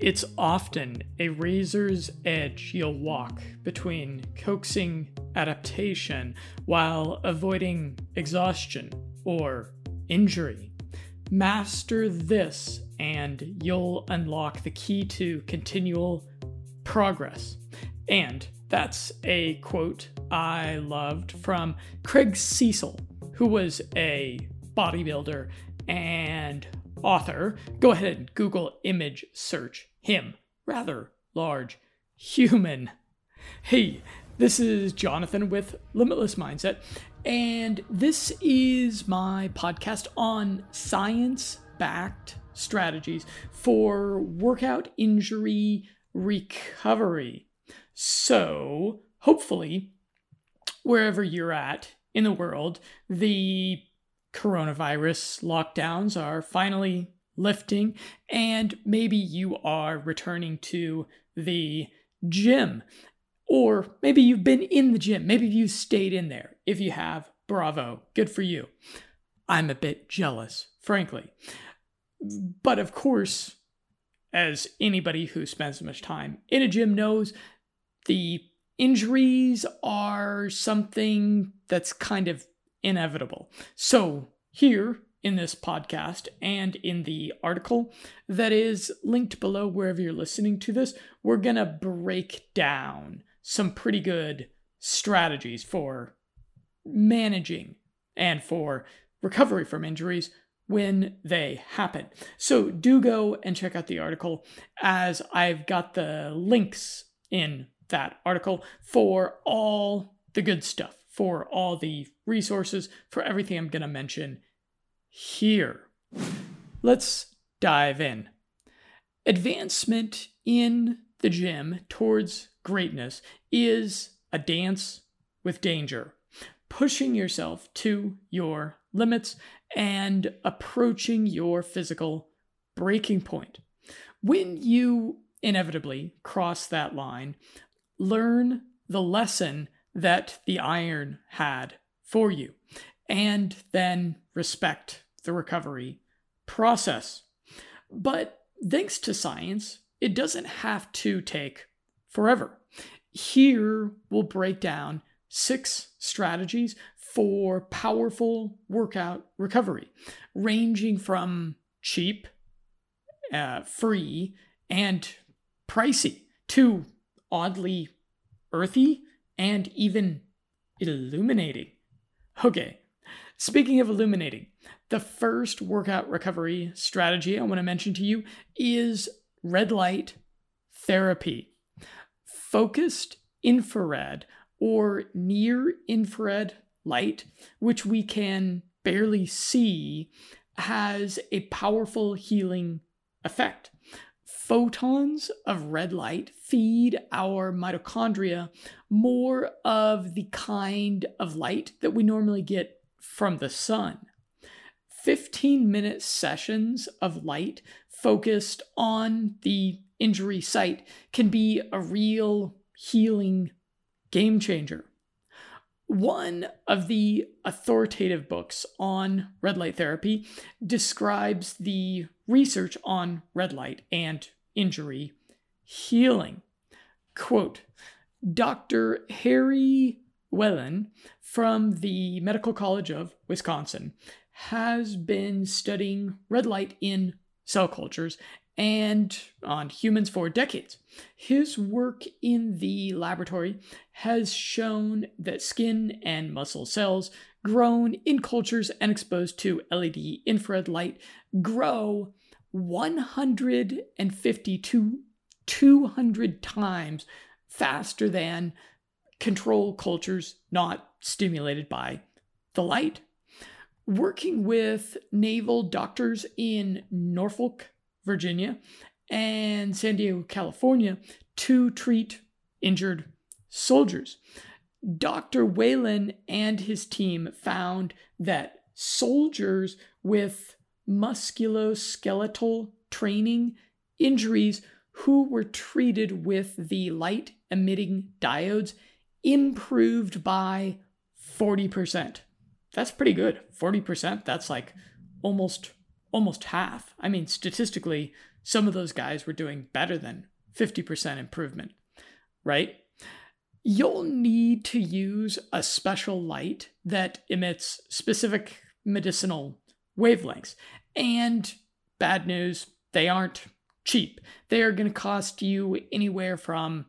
It's often a razor's edge you'll walk between coaxing adaptation while avoiding exhaustion or injury. Master this, and you'll unlock the key to continual progress. And that's a quote I loved from Craig Cecil, who was a bodybuilder and author. Go ahead and Google image search him. Rather large human. Hey, this is Jonathan with Limitless Mindset, and this is my podcast on science backed strategies for workout injury recovery. So, hopefully, wherever you're at in the world, the coronavirus lockdowns are finally lifting, and maybe you are returning to the gym. Or maybe you've been in the gym. Maybe you stayed in there. If you have, bravo, good for you. I'm a bit jealous, frankly. But of course, as anybody who spends much time in a gym knows, the injuries are something that's kind of inevitable. So, here in this podcast and in the article that is linked below wherever you're listening to this, we're going to break down some pretty good strategies for managing and for recovery from injuries when they happen. So do go and check out the article as I've got the links in that article for all the good stuff, for all the resources, for everything I'm going to mention here. Let's dive in. Advancement in the gym towards greatness is a dance with danger, pushing yourself to your limits and approaching your physical breaking point. When you inevitably cross that line, learn the lesson that the iron had for you, and then respect the recovery process. But thanks to science, it doesn't have to take forever. Here we'll break down six strategies for powerful workout recovery, ranging from cheap, uh, free, and pricey to oddly earthy and even illuminating. Okay, speaking of illuminating, the first workout recovery strategy I want to mention to you is red light therapy. Focused infrared or near infrared light, which we can barely see, has a powerful healing effect. Photons of red light feed our mitochondria more of the kind of light that we normally get from the sun. 15 minute sessions of light focused on the injury site can be a real healing game changer. One of the authoritative books on red light therapy describes the research on red light and injury healing. Quote Dr. Harry Whelan from the Medical College of Wisconsin has been studying red light in cell cultures and on humans for decades. His work in the laboratory has shown that skin and muscle cells grown in cultures and exposed to LED infrared light grow 150 to 200 times faster than control cultures not stimulated by the light. Working with naval doctors in Norfolk, Virginia, and San Diego, California to treat injured soldiers. Dr. Whelan and his team found that soldiers with musculoskeletal training injuries who were treated with the light emitting diodes improved by 40%. That's pretty good. 40%, that's like almost almost half. I mean, statistically, some of those guys were doing better than 50% improvement, right? You'll need to use a special light that emits specific medicinal wavelengths. And bad news, they aren't cheap. They are going to cost you anywhere from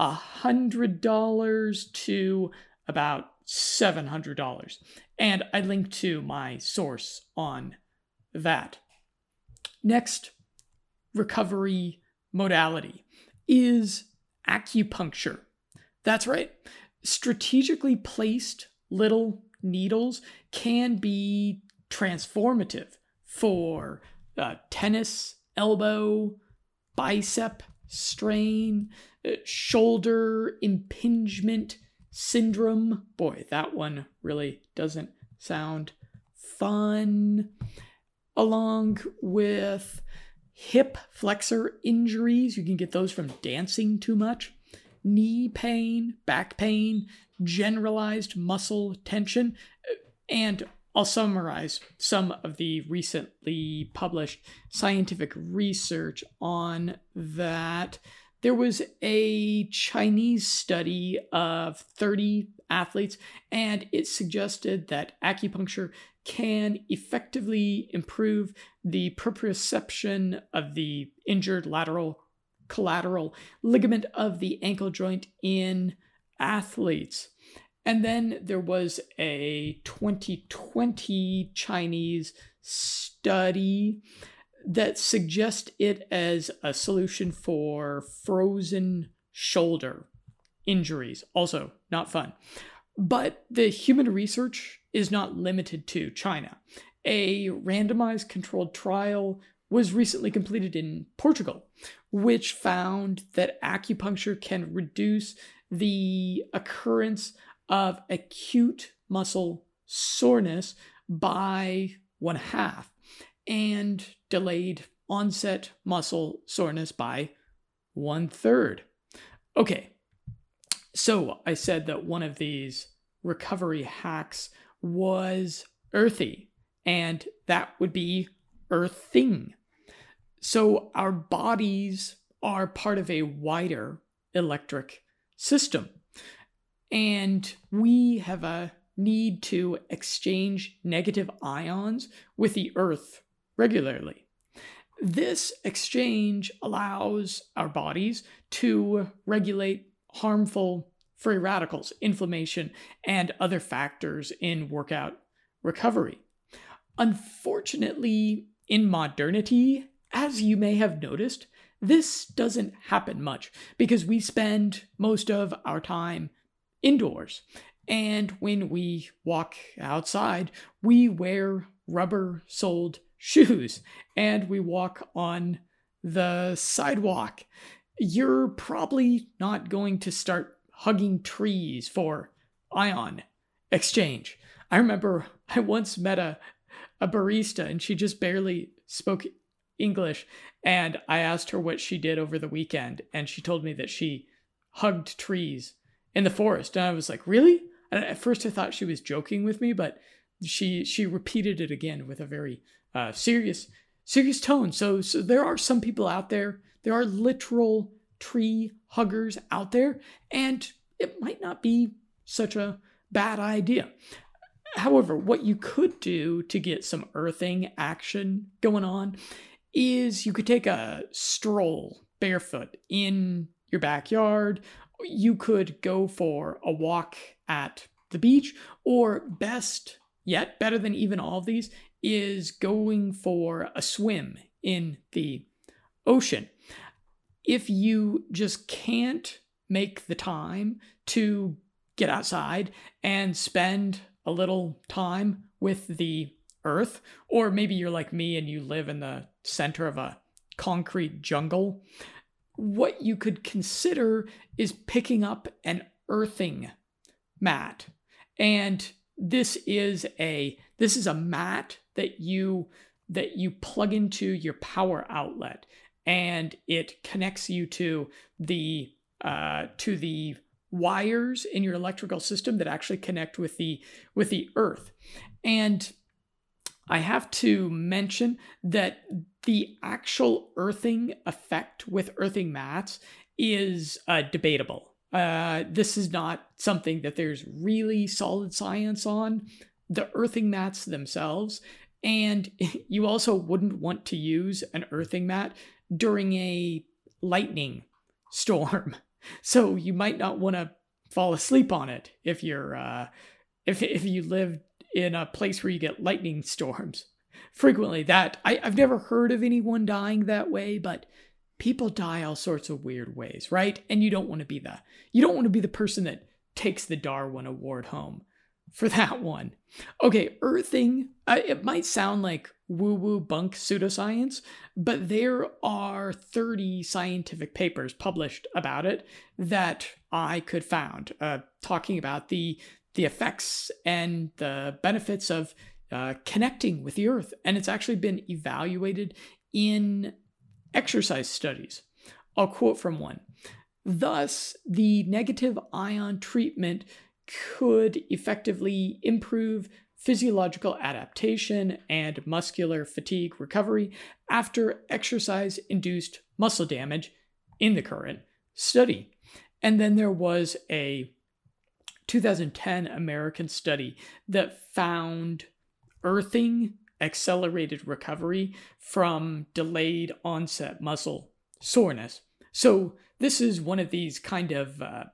$100 to about $700. And I link to my source on that. Next recovery modality is acupuncture. That's right. Strategically placed little needles can be transformative for uh, tennis, elbow, bicep strain, shoulder impingement syndrome. Boy, that one really doesn't sound fun. Along with hip flexor injuries, you can get those from dancing too much, knee pain, back pain, generalized muscle tension, and I'll summarize some of the recently published scientific research on that. There was a Chinese study of 30 athletes, and it suggested that acupuncture can effectively improve the proprioception of the injured lateral collateral ligament of the ankle joint in athletes. And then there was a 2020 Chinese study that suggest it as a solution for frozen shoulder injuries. Also, not fun. But the human research is not limited to China. A randomized controlled trial was recently completed in Portugal, which found that acupuncture can reduce the occurrence of acute muscle soreness by one half and delayed onset muscle soreness by one third. Okay, so I said that one of these recovery hacks was earthy, and that would be earthing. So our bodies are part of a wider electric system. And we have a need to exchange negative ions with the Earth regularly. This exchange allows our bodies to regulate harmful free radicals, inflammation, and other factors in workout recovery. Unfortunately, in modernity, as you may have noticed, this doesn't happen much because we spend most of our time indoors. And when we walk outside, we wear rubber soled shoes and we walk on the sidewalk. You're probably not going to start hugging trees for ion exchange. I remember I once met a, a barista and she just barely spoke English. And I asked her what she did over the weekend. And she told me that she hugged trees in the forest. And I was like, really? And at first I thought she was joking with me, but she she repeated it again with a very uh, serious serious tone. So so there are some people out there. There are literal tree huggers out there, and it might not be such a bad idea. However, what you could do to get some earthing action going on is you could take a stroll barefoot in your backyard you could go for a walk at the beach, or best yet, better than even all of these, is going for a swim in the ocean. If you just can't make the time to get outside and spend a little time with the earth, or maybe you're like me and you live in the center of a concrete jungle, what you could consider is picking up an earthing mat. And this is a this is a mat that you that you plug into your power outlet and it connects you to the uh, to the wires in your electrical system that actually connect with the with the earth and I have to mention that the actual earthing effect with earthing mats is uh, debatable. Uh, this is not something that there's really solid science on. The earthing mats themselves, and you also wouldn't want to use an earthing mat during a lightning storm. So you might not want to fall asleep on it if you're uh, if if you live in a place where you get lightning storms frequently. That I, I've never heard of anyone dying that way, but people die all sorts of weird ways, right? And you don't want to be the you don't want to be the person that takes the Darwin Award home for that one. Okay, earthing, uh, it might sound like woo woo bunk pseudoscience, but there are 30 scientific papers published about it that I could found uh, talking about the the effects and the benefits of uh, connecting with the earth. And it's actually been evaluated in exercise studies. I'll quote from one. Thus, the negative ion treatment could effectively improve physiological adaptation and muscular fatigue recovery after exercise induced muscle damage in the current study. And then there was a 2010 American study that found earthing accelerated recovery from delayed onset muscle soreness. So, this is one of these kind of uh,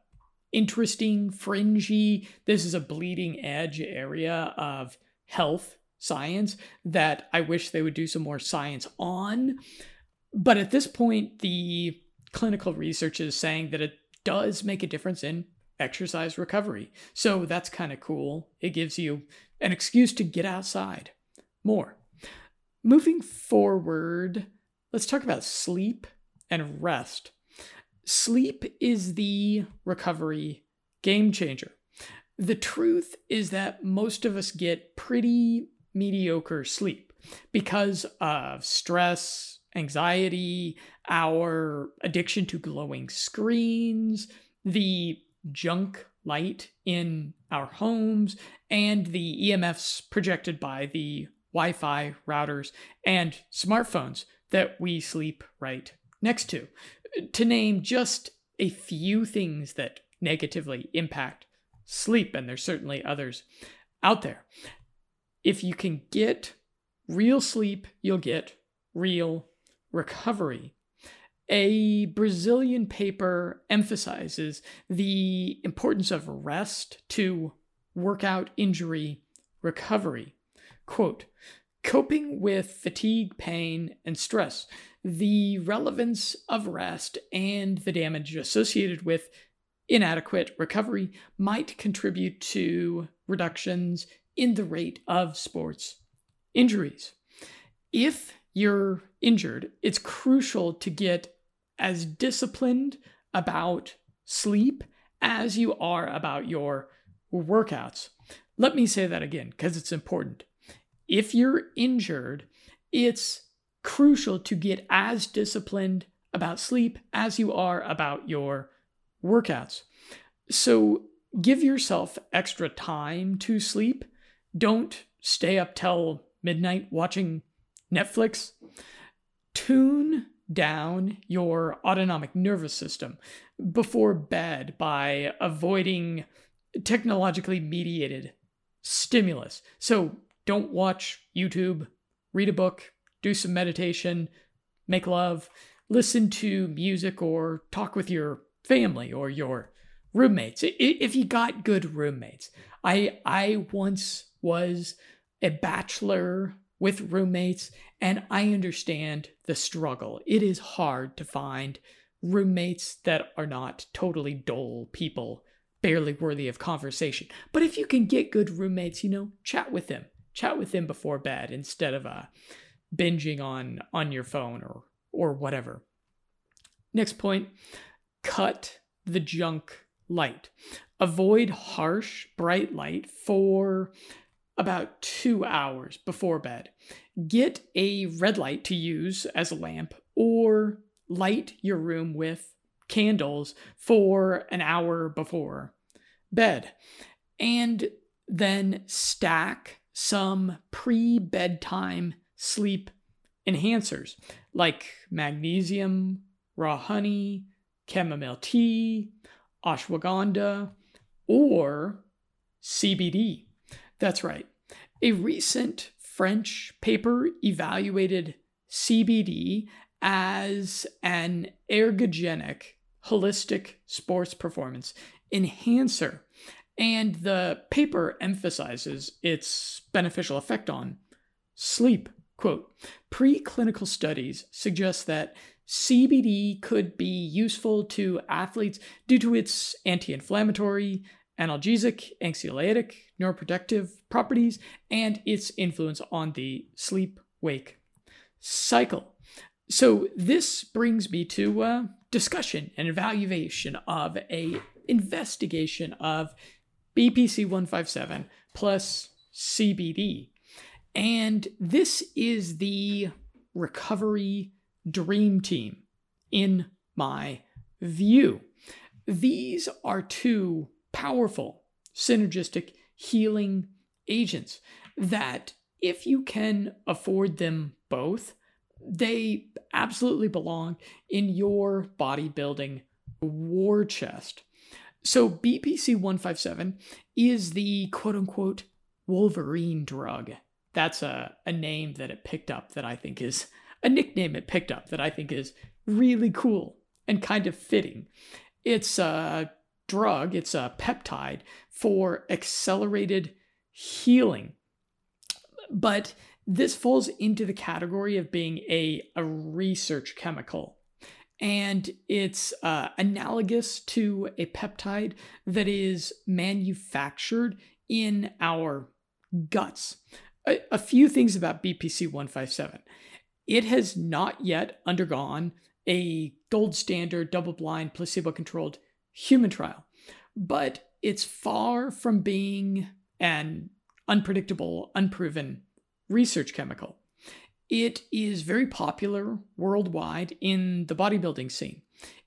interesting, fringy, this is a bleeding edge area of health science that I wish they would do some more science on. But at this point, the clinical research is saying that it does make a difference in exercise recovery. So that's kind of cool. It gives you an excuse to get outside more. Moving forward, let's talk about sleep and rest. Sleep is the recovery game changer. The truth is that most of us get pretty mediocre sleep because of stress, anxiety, our addiction to glowing screens, the junk light in our homes, and the EMFs projected by the Wi Fi routers and smartphones that we sleep right next to. To name just a few things that negatively impact sleep, and there's certainly others out there. If you can get real sleep, you'll get real recovery. A Brazilian paper emphasizes the importance of rest to workout injury recovery. Quote, coping with fatigue, pain, and stress, the relevance of rest and the damage associated with inadequate recovery might contribute to reductions in the rate of sports injuries. If you're injured, it's crucial to get as disciplined about sleep as you are about your workouts. Let me say that again because it's important. If you're injured, it's crucial to get as disciplined about sleep as you are about your workouts. So give yourself extra time to sleep. Don't stay up till midnight watching Netflix. Tune down your autonomic nervous system before bed by avoiding technologically mediated stimulus. So don't watch YouTube, read a book, do some meditation, make love, listen to music, or talk with your family or your roommates. If you got good roommates, I I once was a bachelor with roommates, and I understand the struggle. It is hard to find roommates that are not totally dull people, barely worthy of conversation. But if you can get good roommates, you know, chat with them. Chat with them before bed instead of uh, binging on on your phone or or whatever. Next point, cut the junk light. Avoid harsh bright light for about two hours before bed. Get a red light to use as a lamp or light your room with candles for an hour before bed. And then stack some pre bedtime sleep enhancers like magnesium, raw honey, chamomile tea, ashwagandha, or CBD. That's right. A recent French paper evaluated CBD as an ergogenic, holistic sports performance enhancer. And the paper emphasizes its beneficial effect on sleep. Quote Preclinical studies suggest that CBD could be useful to athletes due to its anti inflammatory, analgesic, anxiolytic, neuroprotective properties, and its influence on the sleep wake cycle. So this brings me to a discussion and evaluation of a investigation of BPC 157 plus CBD. And this is the recovery dream team in my view. These are two powerful synergistic healing agents that, if you can afford them both, they absolutely belong in your bodybuilding war chest. So, BPC 157 is the quote unquote Wolverine drug. That's a, a name that it picked up that I think is a nickname it picked up that I think is really cool and kind of fitting. It's a drug, it's a peptide for accelerated healing. But this falls into the category of being a, a research chemical. And it's uh, analogous to a peptide that is manufactured in our guts. A, a few things about BPC 157 it has not yet undergone a gold standard, double blind, placebo controlled human trial, but it's far from being an unpredictable, unproven research chemical. It is very popular worldwide in the bodybuilding scene.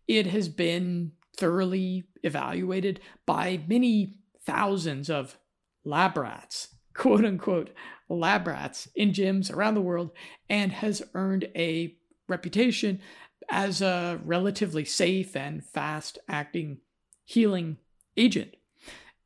It has been thoroughly evaluated by many thousands of lab rats, quote unquote, lab rats in gyms around the world and has earned a reputation as a relatively safe and fast acting healing agent.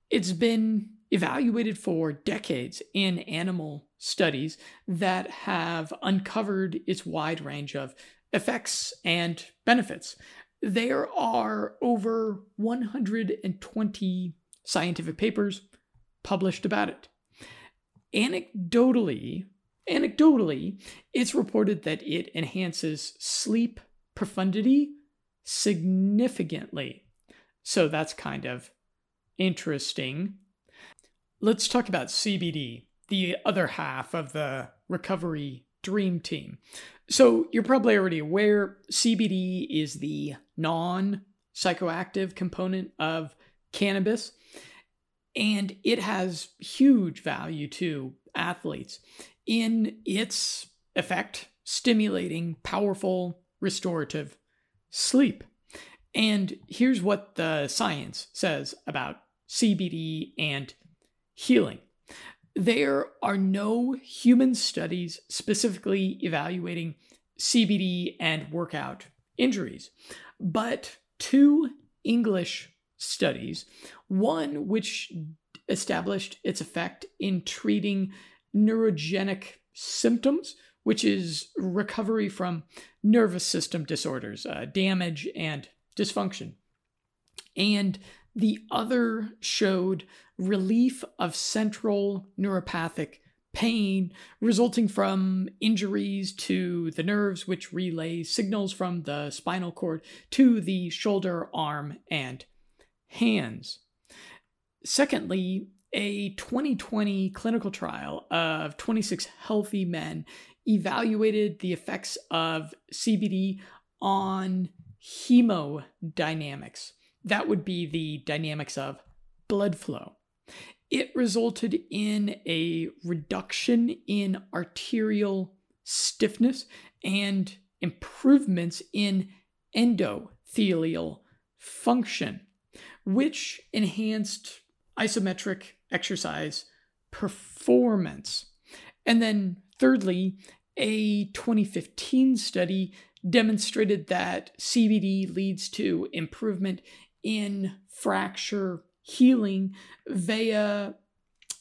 It's been evaluated for decades in animal studies that have uncovered its wide range of effects and benefits. There are over 120 scientific papers published about it. Anecdotally, anecdotally, it's reported that it enhances sleep profundity significantly. So that's kind of interesting. Let's talk about CBD, the other half of the recovery dream team. So you're probably already aware CBD is the non psychoactive component of cannabis. And it has huge value to athletes in its effect, stimulating powerful restorative sleep. And here's what the science says about CBD and healing. There are no human studies specifically evaluating CBD and workout injuries, but two English studies, one which established its effect in treating neurogenic symptoms, which is recovery from nervous system disorders, uh, damage, and dysfunction. And the other showed relief of central neuropathic pain resulting from injuries to the nerves, which relay signals from the spinal cord to the shoulder, arm, and hands. Secondly, a 2020 clinical trial of 26 healthy men evaluated the effects of CBD on hemodynamics. That would be the dynamics of blood flow. It resulted in a reduction in arterial stiffness and improvements in endothelial function which enhanced isometric exercise performance. And then, thirdly, a 2015 study demonstrated that CBD leads to improvement in fracture healing via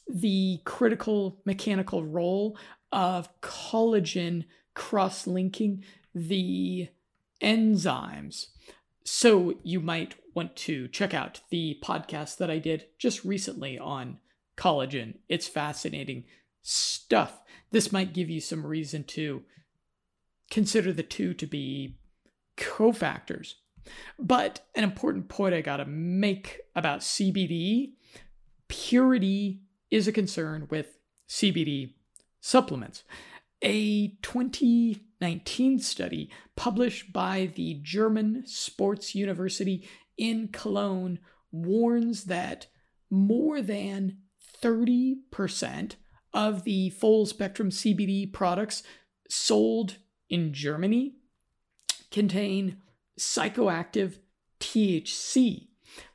the critical mechanical role of collagen cross linking the enzymes. So you might want to check out the podcast that I did just recently on collagen. It's fascinating stuff. This might give you some reason to consider the two to be cofactors. But an important point I gotta make about CBD purity is a concern with CBD supplements. A 2019 study published by the German Sports University in Cologne warns that more than 30% of the full spectrum CBD products sold in Germany contain psychoactive THC,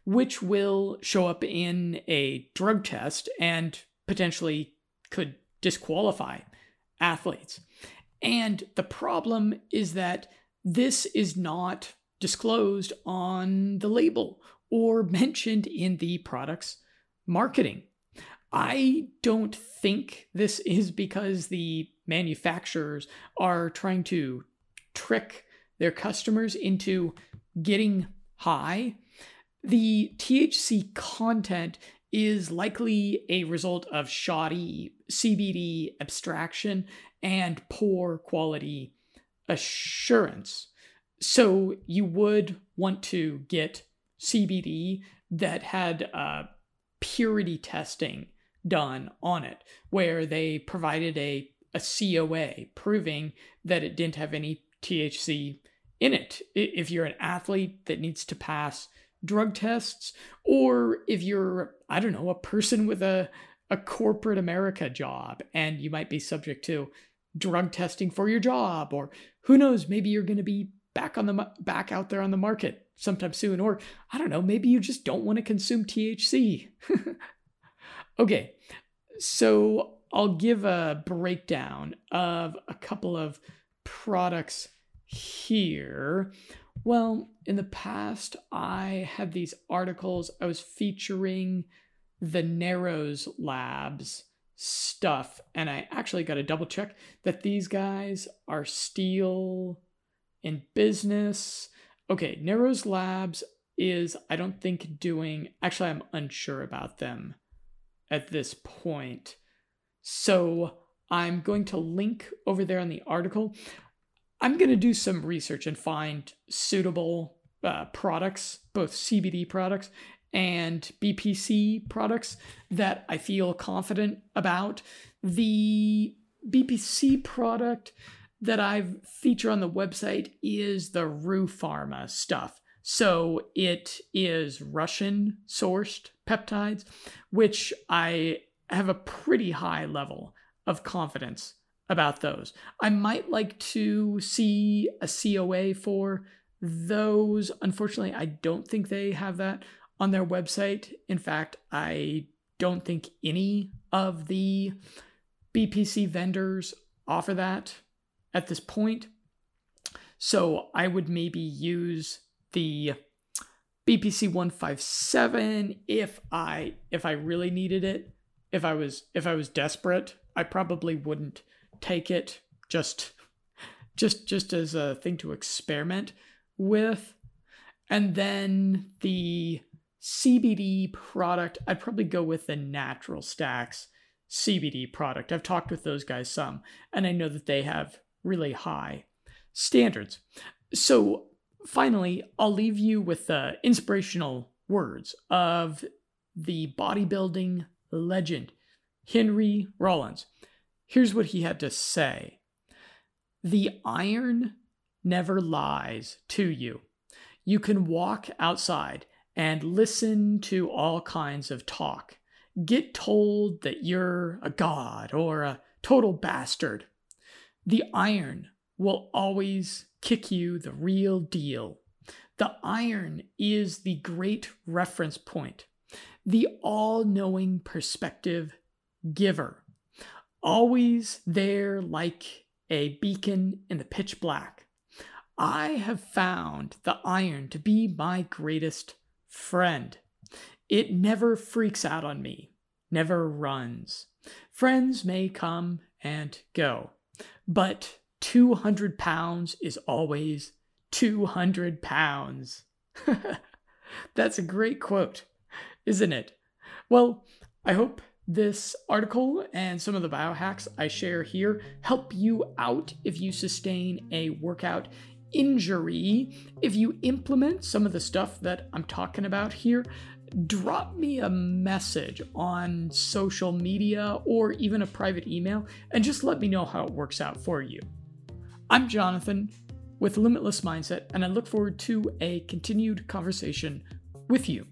which will show up in a drug test and potentially could disqualify athletes. And the problem is that this is not disclosed on the label or mentioned in the product's marketing. I don't think this is because the manufacturers are trying to trick their customers into getting high. The THC content is likely a result of shoddy CBD abstraction and poor quality assurance. So you would want to get CBD that had uh, purity testing done on it, where they provided a, a COA proving that it didn't have any THC in it. If you're an athlete that needs to pass drug tests, or if you're, I don't know, a person with a, a corporate America job and you might be subject to drug testing for your job, or who knows, maybe you're going to be back on the back out there on the market sometime soon, or I don't know, maybe you just don't want to consume THC. Okay, so I'll give a breakdown of a couple of products here. Well, in the past, I had these articles I was featuring the Narrows Labs stuff, and I actually got to double check that these guys are still in business. Okay, Narrows Labs is, I don't think, doing, actually, I'm unsure about them at this point. So I'm going to link over there in the article. I'm going to do some research and find suitable uh, products, both CBD products and BPC products that I feel confident about. The BPC product that I've featured on the website is the Rue Pharma stuff. So it is Russian sourced peptides, which I have a pretty high level of confidence about those. I might like to see a COA for those. Unfortunately, I don't think they have that on their website. In fact, I don't think any of the BPC vendors offer that at this point. So I would maybe use the BPC 157 if I if I really needed it. If I was if I was desperate, I probably wouldn't take it just just just as a thing to experiment with. And then the CBD product, I'd probably go with the Natural Stacks CBD product. I've talked with those guys some, and I know that they have really high standards. So finally, I'll leave you with the inspirational words of the bodybuilding legend, Henry Rollins. Here's what he had to say The iron never lies to you. You can walk outside and listen to all kinds of talk. Get told that you're a god or a total bastard. The iron will always kick you the real deal. The iron is the great reference point, the all knowing perspective giver, always there like a beacon in the pitch black. I have found the iron to be my greatest friend. It never freaks out on me, never runs. Friends may come and go, but 200 pounds is always 200 pounds. That's a great quote, isn't it? Well, I hope this article and some of the biohacks I share here help you out if you sustain a workout injury. If you implement some of the stuff that I'm talking about here, drop me a message on social media or even a private email and just let me know how it works out for you. I'm Jonathan with Limitless Mindset, and I look forward to a continued conversation with you.